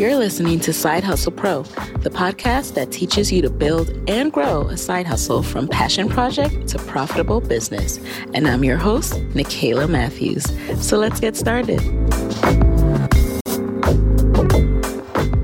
You're listening to Side Hustle Pro, the podcast that teaches you to build and grow a side hustle from passion project to profitable business. And I'm your host, Nicaila Matthews. So let's get started.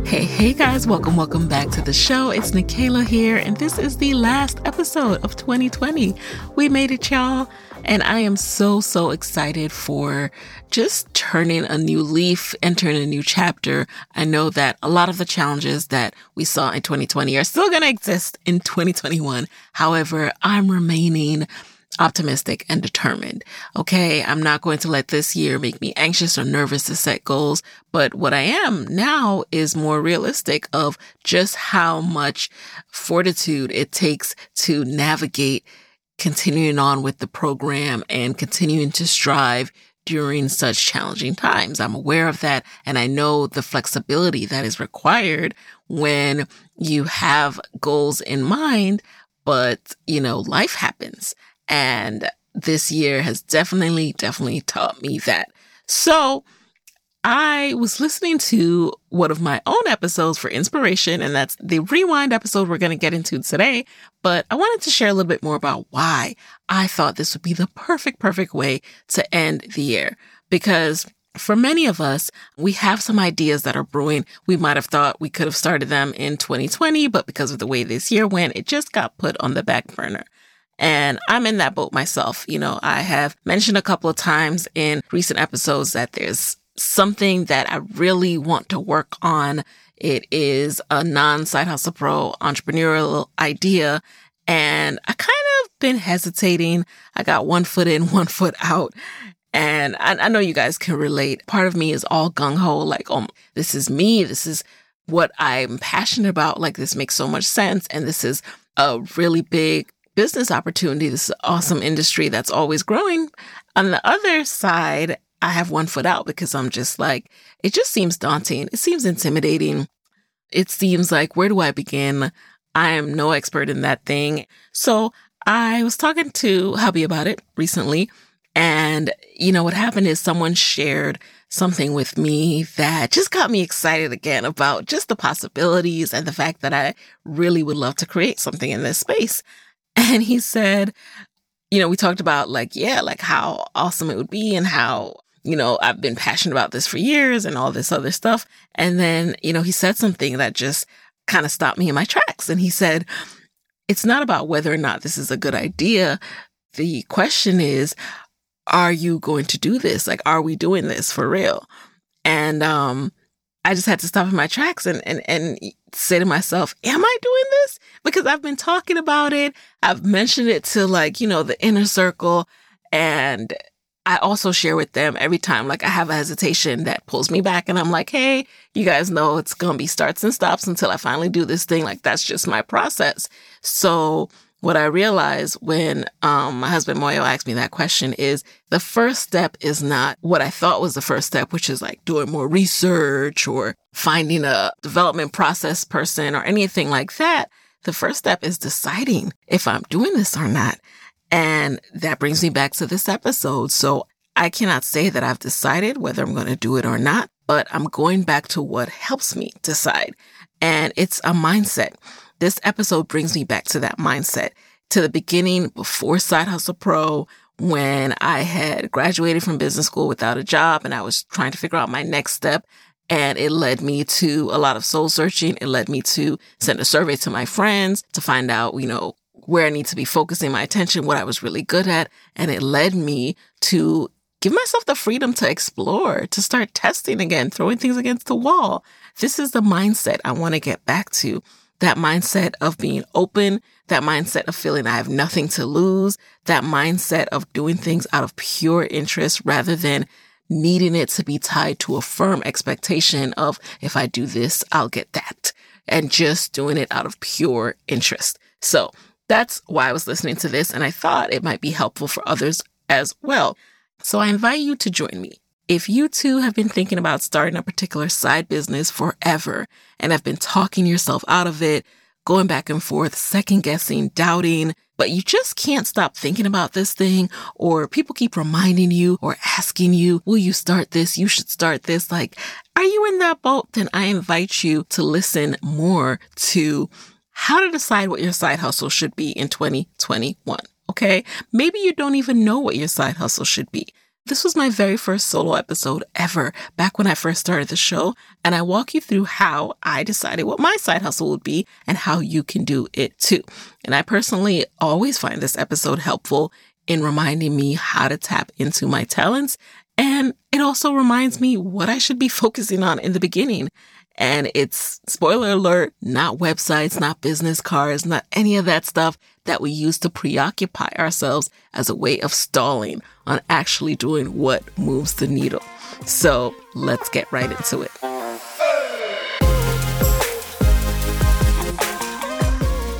Hey, hey guys, welcome, welcome back to the show. It's Nicaila here, and this is the last episode of 2020. We made it, y'all. And I am so, so excited for just turning a new leaf, entering a new chapter. I know that a lot of the challenges that we saw in 2020 are still going to exist in 2021. However, I'm remaining optimistic and determined. Okay. I'm not going to let this year make me anxious or nervous to set goals. But what I am now is more realistic of just how much fortitude it takes to navigate continuing on with the program and continuing to strive during such challenging times. I'm aware of that. And I know the flexibility that is required when you have goals in mind, but you know, life happens. And this year has definitely, definitely taught me that. So I was listening to one of my own episodes for inspiration, and that's the rewind episode we're going to get into today. But I wanted to share a little bit more about why I thought this would be the perfect, perfect way to end the year. Because for many of us, we have some ideas that are brewing. We might have thought we could have started them in 2020, but because of the way this year went, it just got put on the back burner. And I'm in that boat myself. You know, I have mentioned a couple of times in recent episodes that there's something that I really want to work on. It is a non side hustle pro entrepreneurial idea. And I kind of been hesitating. I got one foot in, one foot out. And I, I know you guys can relate. Part of me is all gung ho, like, oh, this is me. This is what I'm passionate about. Like, this makes so much sense. And this is a really big business opportunity. This awesome industry that's always growing. On the other side, I have one foot out because I'm just like, it just seems daunting. It seems intimidating. It seems like, where do I begin? I am no expert in that thing. So I was talking to hubby about it recently. And, you know, what happened is someone shared something with me that just got me excited again about just the possibilities and the fact that I really would love to create something in this space. And he said, you know, we talked about like, yeah, like how awesome it would be and how you know, I've been passionate about this for years and all this other stuff. And then, you know, he said something that just kind of stopped me in my tracks. And he said, it's not about whether or not this is a good idea. The question is, are you going to do this? Like, are we doing this for real? And, um, I just had to stop in my tracks and, and, and say to myself, am I doing this? Because I've been talking about it. I've mentioned it to like, you know, the inner circle and I also share with them every time, like I have a hesitation that pulls me back and I'm like, Hey, you guys know it's going to be starts and stops until I finally do this thing. Like that's just my process. So what I realized when, um, my husband Moyo asked me that question is the first step is not what I thought was the first step, which is like doing more research or finding a development process person or anything like that. The first step is deciding if I'm doing this or not. And that brings me back to this episode. So I cannot say that I've decided whether I'm going to do it or not, but I'm going back to what helps me decide. And it's a mindset. This episode brings me back to that mindset, to the beginning before Side Hustle Pro, when I had graduated from business school without a job and I was trying to figure out my next step. And it led me to a lot of soul searching. It led me to send a survey to my friends to find out, you know, where I need to be focusing my attention, what I was really good at. And it led me to give myself the freedom to explore, to start testing again, throwing things against the wall. This is the mindset I want to get back to. That mindset of being open, that mindset of feeling I have nothing to lose, that mindset of doing things out of pure interest rather than needing it to be tied to a firm expectation of if I do this, I'll get that and just doing it out of pure interest. So that's why I was listening to this, and I thought it might be helpful for others as well. So I invite you to join me. If you too have been thinking about starting a particular side business forever and have been talking yourself out of it, going back and forth, second guessing, doubting, but you just can't stop thinking about this thing, or people keep reminding you or asking you, will you start this? You should start this. Like, Are you in that boat? Then I invite you to listen more to how to decide what your side hustle should be in 2021. Okay. Maybe you don't even know what your side hustle should be. This was my very first solo episode ever back when I first started the show. And I walk you through how I decided what my side hustle would be and how you can do it too. And I personally always find this episode helpful in reminding me how to tap into my talents. And it also reminds me what I should be focusing on in the beginning and it's spoiler alert, not websites, not business cards, not any of that stuff that we use to preoccupy ourselves as a way of stalling on actually doing what moves the needle. So let's get right into it.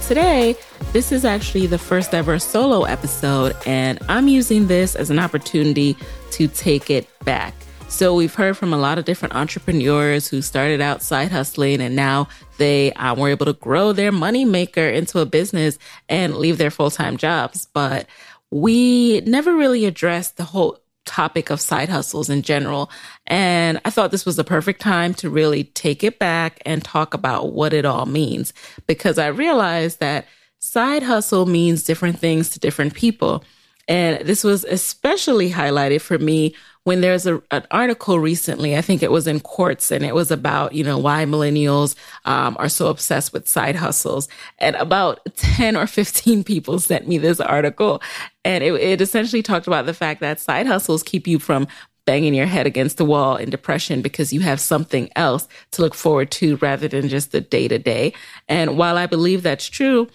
Today, this is actually the first ever solo episode, and I'm using this as an opportunity to take it back. So we've heard from a lot of different entrepreneurs who started out side hustling and now they um, were able to grow their moneymaker into a business and leave their full time jobs. But we never really addressed the whole topic of side hustles in general. And I thought this was the perfect time to really take it back and talk about what it all means because I realized that side hustle means different things to different people. And this was especially highlighted for me when there's a, an article recently, I think it was in Quartz, and it was about, you know, why millennials um, are so obsessed with side hustles. And about 10 or 15 people sent me this article. And it, it essentially talked about the fact that side hustles keep you from banging your head against the wall in depression because you have something else to look forward to rather than just the day to day. And while I believe that's true,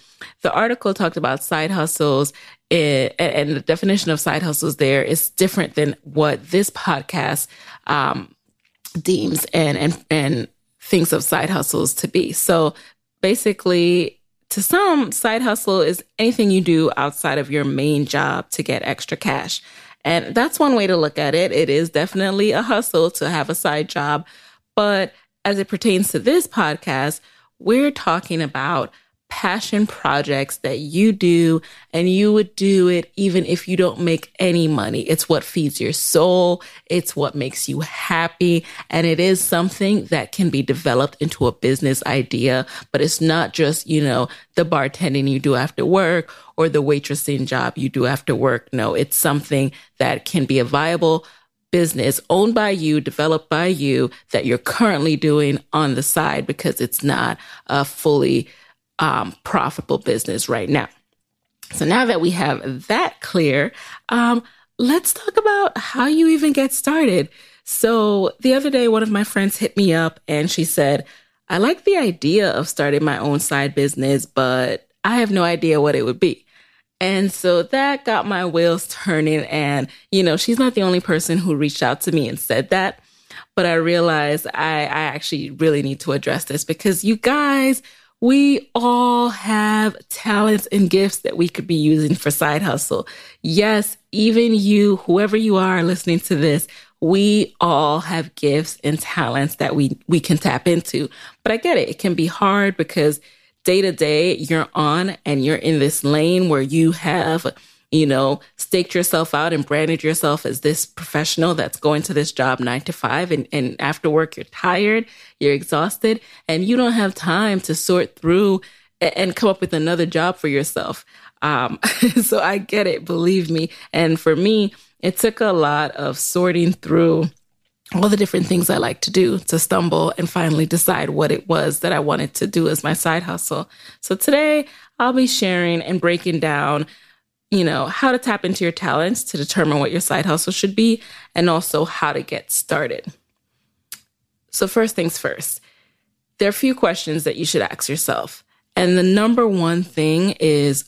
the article talked about side hustles it, and the definition of side hustles there is different than what this podcast um, deems and and and thinks of side hustles to be. So basically, to some, side hustle is anything you do outside of your main job to get extra cash. And that's one way to look at it. It is definitely a hustle to have a side job. But as it pertains to this podcast, we're talking about passion projects that you do and you would do it even if you don't make any money. It's what feeds your soul. It's what makes you happy. And it is something that can be developed into a business idea, but it's not just, you know, the bartending you do after work or the waitressing job you do after work. No, it's something that can be a viable business owned by you, developed by you that you're currently doing on the side because it's not a fully um, profitable business right now. So now that we have that clear, um, let's talk about how you even get started. So the other day, one of my friends hit me up and she said, I like the idea of starting my own side business, but I have no idea what it would be. And so that got my wheels turning. And, you know, she's not the only person who reached out to me and said that. But I realized I, I actually really need to address this because you guys, we all have talents and gifts that we could be using for side hustle. Yes, even you, whoever you are listening to this, we all have gifts and talents that we, we can tap into. But I get it. It can be hard because day to day you're on and you're in this lane where you have you know, staked yourself out and branded yourself as this professional that's going to this job nine to five. And, and after work, you're tired, you're exhausted, and you don't have time to sort through and come up with another job for yourself. Um, so I get it, believe me. And for me, it took a lot of sorting through all the different things I like to do to stumble and finally decide what it was that I wanted to do as my side hustle. So today I'll be sharing and breaking down you know, how to tap into your talents to determine what your side hustle should be, and also how to get started. So, first things first, there are a few questions that you should ask yourself. And the number one thing is,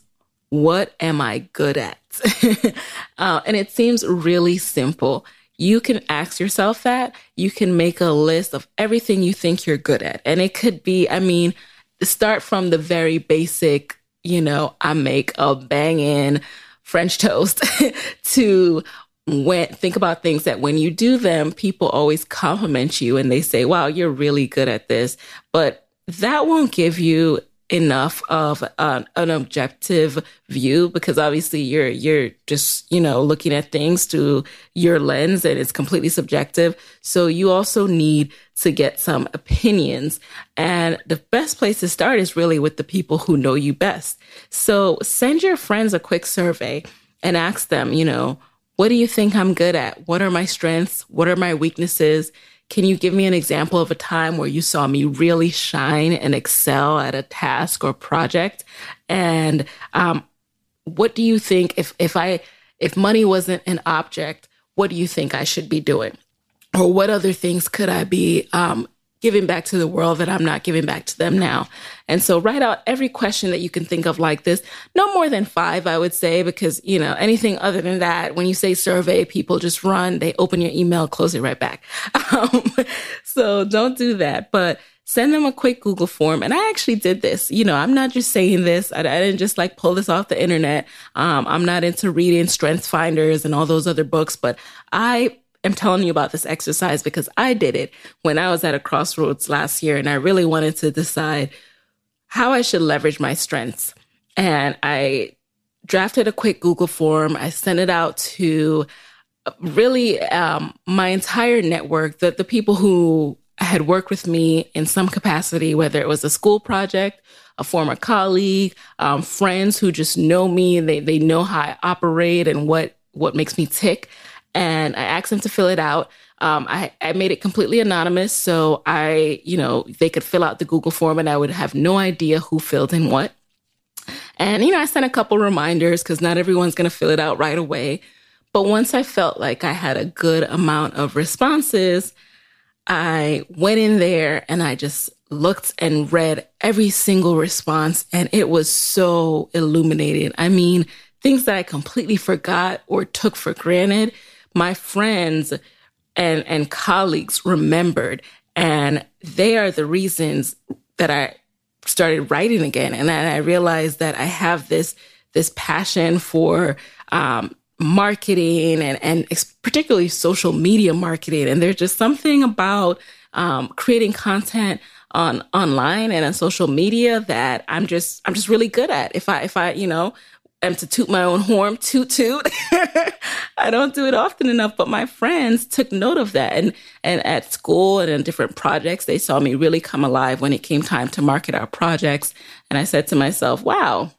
what am I good at? uh, and it seems really simple. You can ask yourself that. You can make a list of everything you think you're good at. And it could be, I mean, start from the very basic you know, I make a banging French toast to when think about things that when you do them, people always compliment you and they say, wow, you're really good at this. But that won't give you enough of an, objective view because obviously you're you're just you know looking at things through your lens and it's completely subjective. So you also need to get some opinions. And the best place to start is really with the people who know you best. So send your friends a quick survey and ask them you know what do you think I'm good at? What are my strengths? What are my weaknesses can you give me an example of a time where you saw me really shine and excel at a task or project? And um, what do you think if if I if money wasn't an object, what do you think I should be doing? Or what other things could I be um, giving back to the world that I'm not giving back to them now. And so write out every question that you can think of like this. No more than five, I would say, because, you know, anything other than that, when you say survey, people just run, they open your email, close it right back. Um, so don't do that. But send them a quick Google form. And I actually did this. You know, I'm not just saying this. I, I didn't just like pull this off the internet. Um, I'm not into reading Strength Finders and all those other books, but I am telling you about this exercise because I did it when I was at a crossroads last year and I really wanted to decide how I should leverage my strengths. And I drafted a quick Google form. I sent it out to really um, my entire network, the, the people who had worked with me in some capacity, whether it was a school project, a former colleague, um, friends who just know me, they, they know how I operate and what, what makes me tick and I asked them to fill it out. Um, I, I made it completely anonymous. So I, you know, they could fill out the Google form and I would have no idea who filled in what. And, you know, I sent a couple reminders because not everyone's going to fill it out right away. But once I felt like I had a good amount of responses, I went in there and I just looked and read every single response and it was so illuminating. I mean, things that I completely forgot or took for granted my friends and, and colleagues remembered. And they are the reasons that I started writing again. And I realized that I have this, this passion for, um, marketing and, and particularly social media marketing. And there's just something about, um, creating content on online and on social media that I'm just, I'm just really good at. If I, if I, you know, am to toot my own horn, toot toot. I don't do it often enough, but my friends took note of that. And, and at school and in different projects, they saw me really come alive when it came time to market our projects. And I said to myself, wow,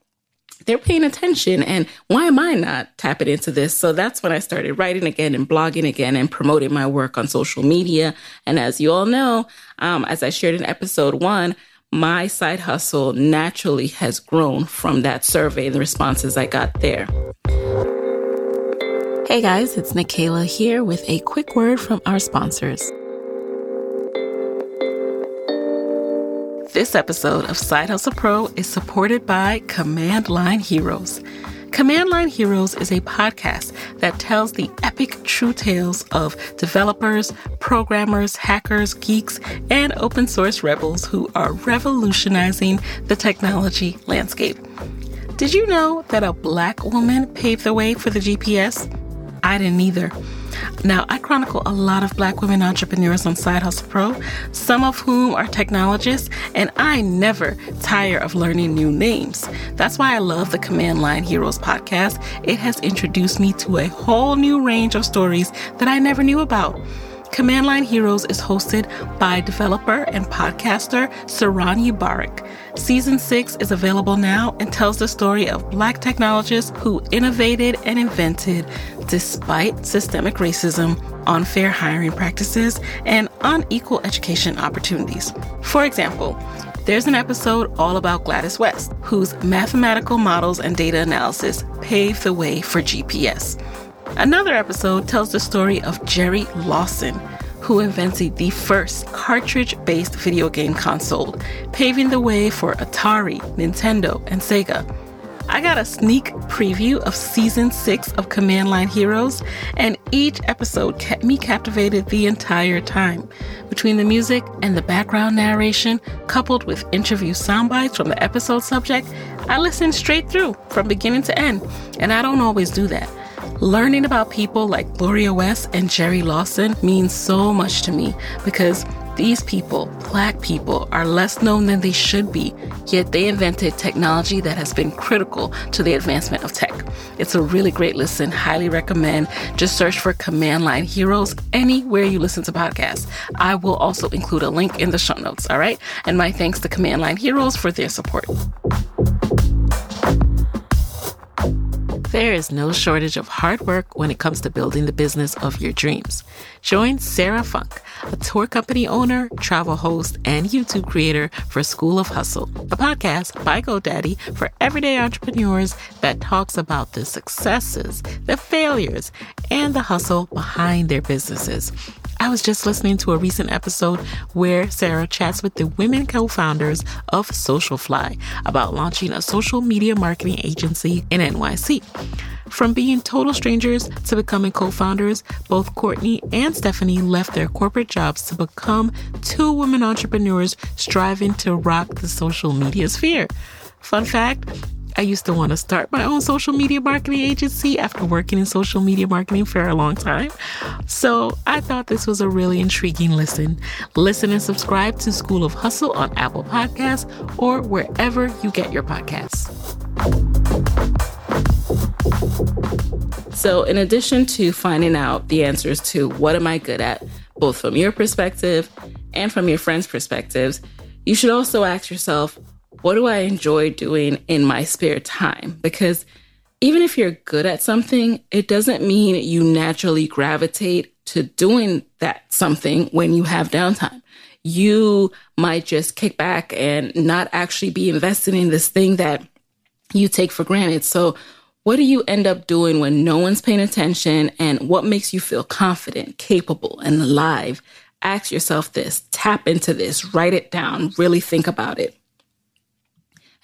they're paying attention. And why am I not tapping into this? So that's when I started writing again and blogging again and promoting my work on social media. And as you all know, um, as I shared in episode one, my side hustle naturally has grown from that survey and the responses I got there. Hey guys, it's Nicaila here with a quick word from our sponsors. This episode of Side Hustle Pro is supported by Command Line Heroes. Command Line Heroes is a podcast that tells the epic true tales of developers, programmers, hackers, geeks, and open source rebels who are revolutionizing the technology landscape. Did you know that a black woman paved the way for the GPS? I didn't either. Now, I chronicle a lot of Black women entrepreneurs on Side Hustle Pro, some of whom are technologists, and I never tire of learning new names. That's why I love the Command Line Heroes podcast. It has introduced me to a whole new range of stories that I never knew about. Command Line Heroes is hosted by developer and podcaster Saron Yitbarek. Season 6 is available now and tells the story of black technologists who innovated and invented despite systemic racism, unfair hiring practices, and unequal education opportunities. For example, there's an episode all about Gladys West, whose mathematical models and data analysis paved the way for GPS. Another episode tells the story of Jerry Lawson, who invented the first cartridge based video game console, paving the way for Atari, Nintendo, and Sega. I got a sneak preview of season six of Command Line Heroes, and each episode kept me captivated the entire time. Between the music and the background narration, coupled with interview soundbites from the episode subject, I listened straight through from beginning to end, and I don't always do that. Learning about people like Gloria West and Jerry Lawson means so much to me because these people, black people, are less known than they should be, yet they invented technology that has been critical to the advancement of tech. It's a really great listen, highly recommend. Just search for Command Line Heroes anywhere you listen to podcasts. I will also include a link in the show notes, all right? And my thanks to Command Line Heroes for their support. There is no shortage of hard work when it comes to building the business of your dreams. Join Sarah Funk, a tour company owner, travel host, and YouTube creator for School of Hustle, a podcast by GoDaddy for everyday entrepreneurs that talks about the successes, the failures, and the hustle behind their businesses. I was just listening to a recent episode where Sarah chats with the women co founders of Socialfly about launching a social media marketing agency in NYC. From being total strangers to becoming co founders, both Courtney and Stephanie left their corporate jobs to become two women entrepreneurs striving to rock the social media sphere. Fun fact I used to want to start my own social media marketing agency after working in social media marketing for a long time. So I thought this was a really intriguing listen. Listen and subscribe to School of Hustle on Apple Podcasts or wherever you get your podcasts. So, in addition to finding out the answers to what am I good at, both from your perspective and from your friends' perspectives, you should also ask yourself, what do I enjoy doing in my spare time? Because even if you're good at something, it doesn't mean you naturally gravitate to doing that something when you have downtime. You might just kick back and not actually be invested in this thing that you take for granted. So, what do you end up doing when no one's paying attention and what makes you feel confident, capable, and alive? Ask yourself this, tap into this, write it down, really think about it.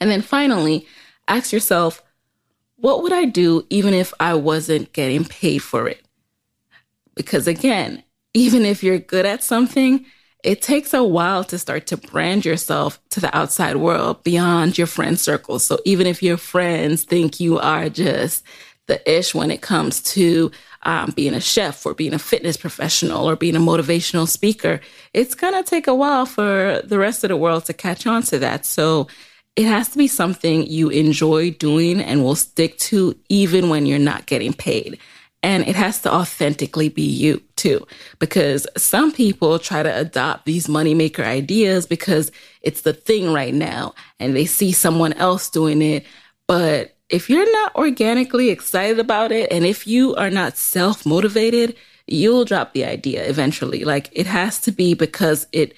And then finally, ask yourself, what would I do even if I wasn't getting paid for it? Because again, even if you're good at something, it takes a while to start to brand yourself to the outside world beyond your friend circle. So even if your friends think you are just the ish when it comes to um, being a chef or being a fitness professional or being a motivational speaker, it's going to take a while for the rest of the world to catch on to that. So it has to be something you enjoy doing and will stick to even when you're not getting paid. And it has to authentically be you too, because some people try to adopt these moneymaker ideas because it's the thing right now and they see someone else doing it. But if you're not organically excited about it and if you are not self motivated, you'll drop the idea eventually. Like it has to be because it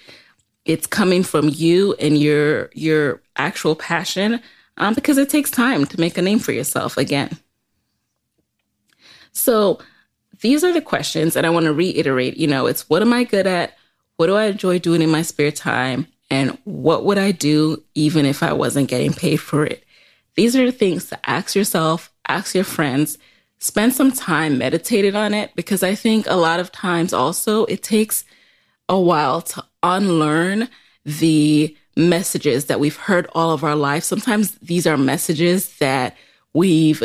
it's coming from you and your your actual passion um, because it takes time to make a name for yourself again. So these are the questions and i want to reiterate you know it's what am i good at? What do i enjoy doing in my spare time? And what would i do even if i wasn't getting paid for it? These are the things to ask yourself ask your friends spend some time meditating on it because i think a lot of times also it takes a while to unlearn the messages that we've heard all of our life. Sometimes these are messages that we've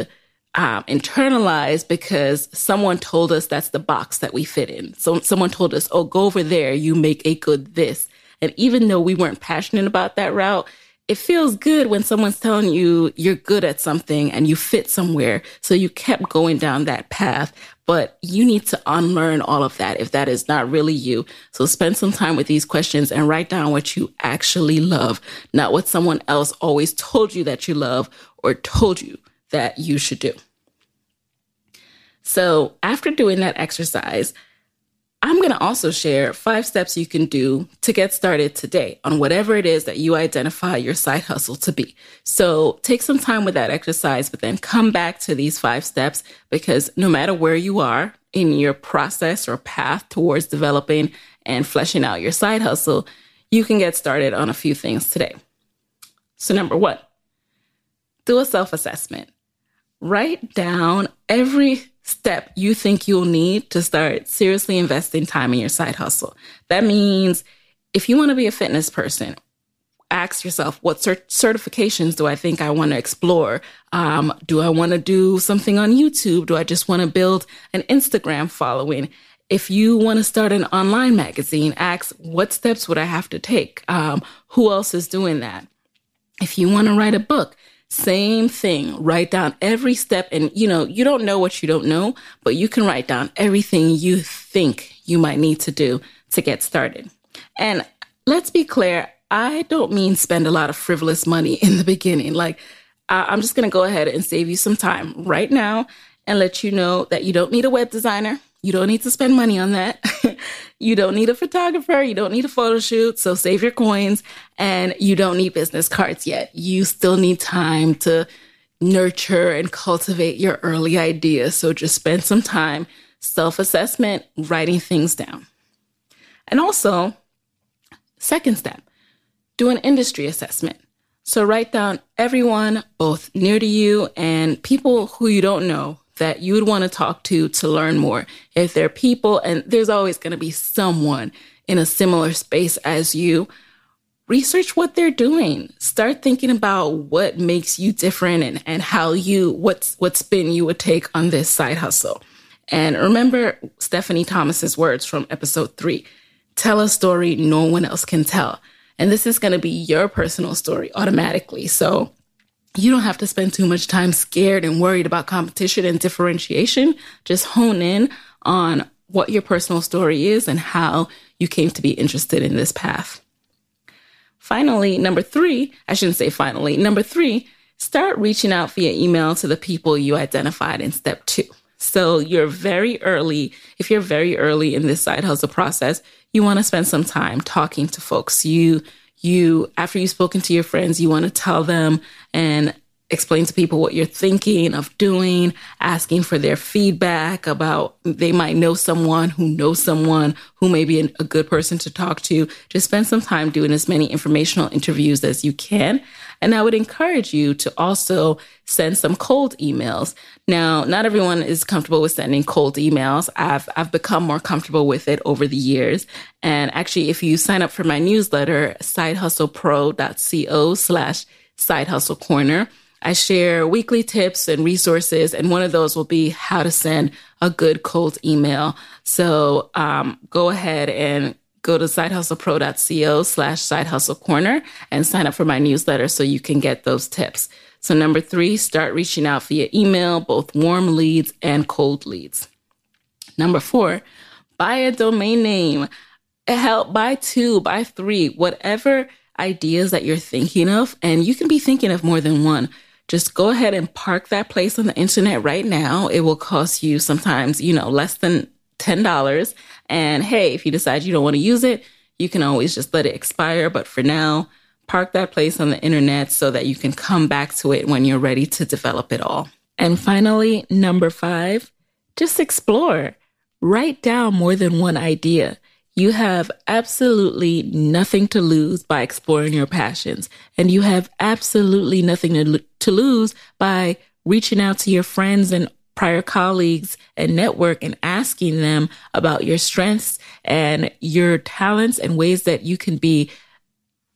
um, internalized because someone told us that's the box that we fit in. So someone told us, oh, go over there, you make a good this. And even though we weren't passionate about that route, it feels good when someone's telling you you're good at something and you fit somewhere. So you kept going down that path, but you need to unlearn all of that if that is not really you. So spend some time with these questions and write down what you actually love, not what someone else always told you that you love or told you that you should do. So after doing that exercise, I'm going to also share five steps you can do to get started today on whatever it is that you identify your side hustle to be. So take some time with that exercise, but then come back to these five steps because no matter where you are in your process or path towards developing and fleshing out your side hustle, you can get started on a few things today. So, number one, do a self assessment. Write down every step you think you'll need to start seriously investing time in your side hustle. That means if you want to be a fitness person, ask yourself, what cert- certifications do I think I want to explore? Um, do I want to do something on YouTube? Do I just want to build an Instagram following? If you want to start an online magazine, ask what steps would I have to take? Um, who else is doing that? If you want to write a book, same thing. Write down every step. And, you know, you don't know what you don't know, but you can write down everything you think you might need to do to get started. And let's be clear, I don't mean spend a lot of frivolous money in the beginning. Like, I'm just going to go ahead and save you some time right now and let you know that you don't need a web designer. You don't need to spend money on that. you don't need a photographer. You don't need a photo shoot. So save your coins and you don't need business cards yet. You still need time to nurture and cultivate your early ideas. So just spend some time self assessment, writing things down. And also, second step, do an industry assessment. So write down everyone, both near to you and people who you don't know that you would want to talk to to learn more. If there are people, and there's always going to be someone in a similar space as you, research what they're doing. Start thinking about what makes you different and, and how you, what's, what spin you would take on this side hustle. And remember Stephanie Thomas's words from episode three tell a story no one else can tell. And this is going to be your personal story automatically. So you don't have to spend too much time scared and worried about competition and differentiation. Just hone in on what your personal story is and how you came to be interested in this path. Finally, number three, I shouldn't say finally, number three, start reaching out via email to the people you identified in step two. So you're very early. If you're very early in this side hustle process, you want to spend some time talking to folks. You you after you've spoken to your friends, you want to tell them and explain to people what you're thinking of doing, asking for their feedback about they might know someone who knows someone who may be a good person to talk to. Just spend some time doing as many informational interviews as you can. And I would encourage you to also send some cold emails. Now, not everyone is comfortable with sending cold emails. I've, I've become more comfortable with it over the years. And actually, if you sign up for my newsletter, sidehustlepro.co slash side hustle corner, I share weekly tips and resources, and one of those will be how to send a good cold email. So um, go ahead and go to sidehustlepro.co slash side hustle corner and sign up for my newsletter so you can get those tips. So number three, start reaching out via email, both warm leads and cold leads. Number four, buy a domain name. Help buy two, buy three, whatever ideas that you're thinking of. And you can be thinking of more than one just go ahead and park that place on the internet right now. It will cost you sometimes, you know, less than $10. And hey, if you decide you don't want to use it, you can always just let it expire. But for now, park that place on the internet so that you can come back to it when you're ready to develop it all. And finally, number five, just explore. Write down more than one idea. You have absolutely nothing to lose by exploring your passions, and you have absolutely nothing to, to lose by reaching out to your friends and prior colleagues and network and asking them about your strengths and your talents and ways that you can be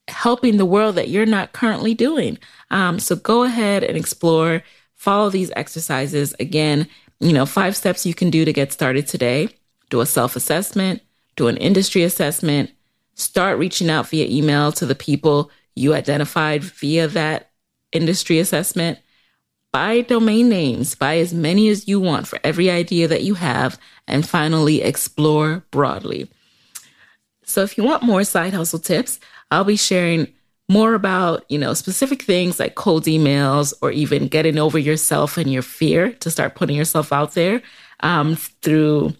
helping the world that you're not currently doing. Um, so go ahead and explore, follow these exercises. Again, you know, five steps you can do to get started today. Do a self assessment do an industry assessment, start reaching out via email to the people you identified via that industry assessment. Buy domain names, buy as many as you want for every idea that you have, and finally explore broadly. So if you want more side hustle tips, I'll be sharing more about, you know, specific things like cold emails or even getting over yourself and your fear to start putting yourself out there um, through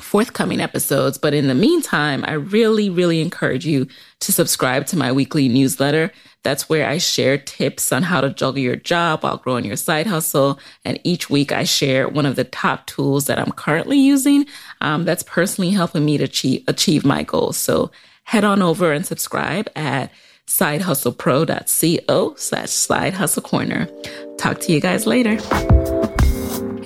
forthcoming episodes. But in the meantime, I really, really encourage you to subscribe to my weekly newsletter. That's where I share tips on how to juggle your job while growing your side hustle. And each week I share one of the top tools that I'm currently using um, that's personally helping me to achieve, achieve my goals. So head on over and subscribe at sidehustlepro.co slash side hustle corner. Talk to you guys later.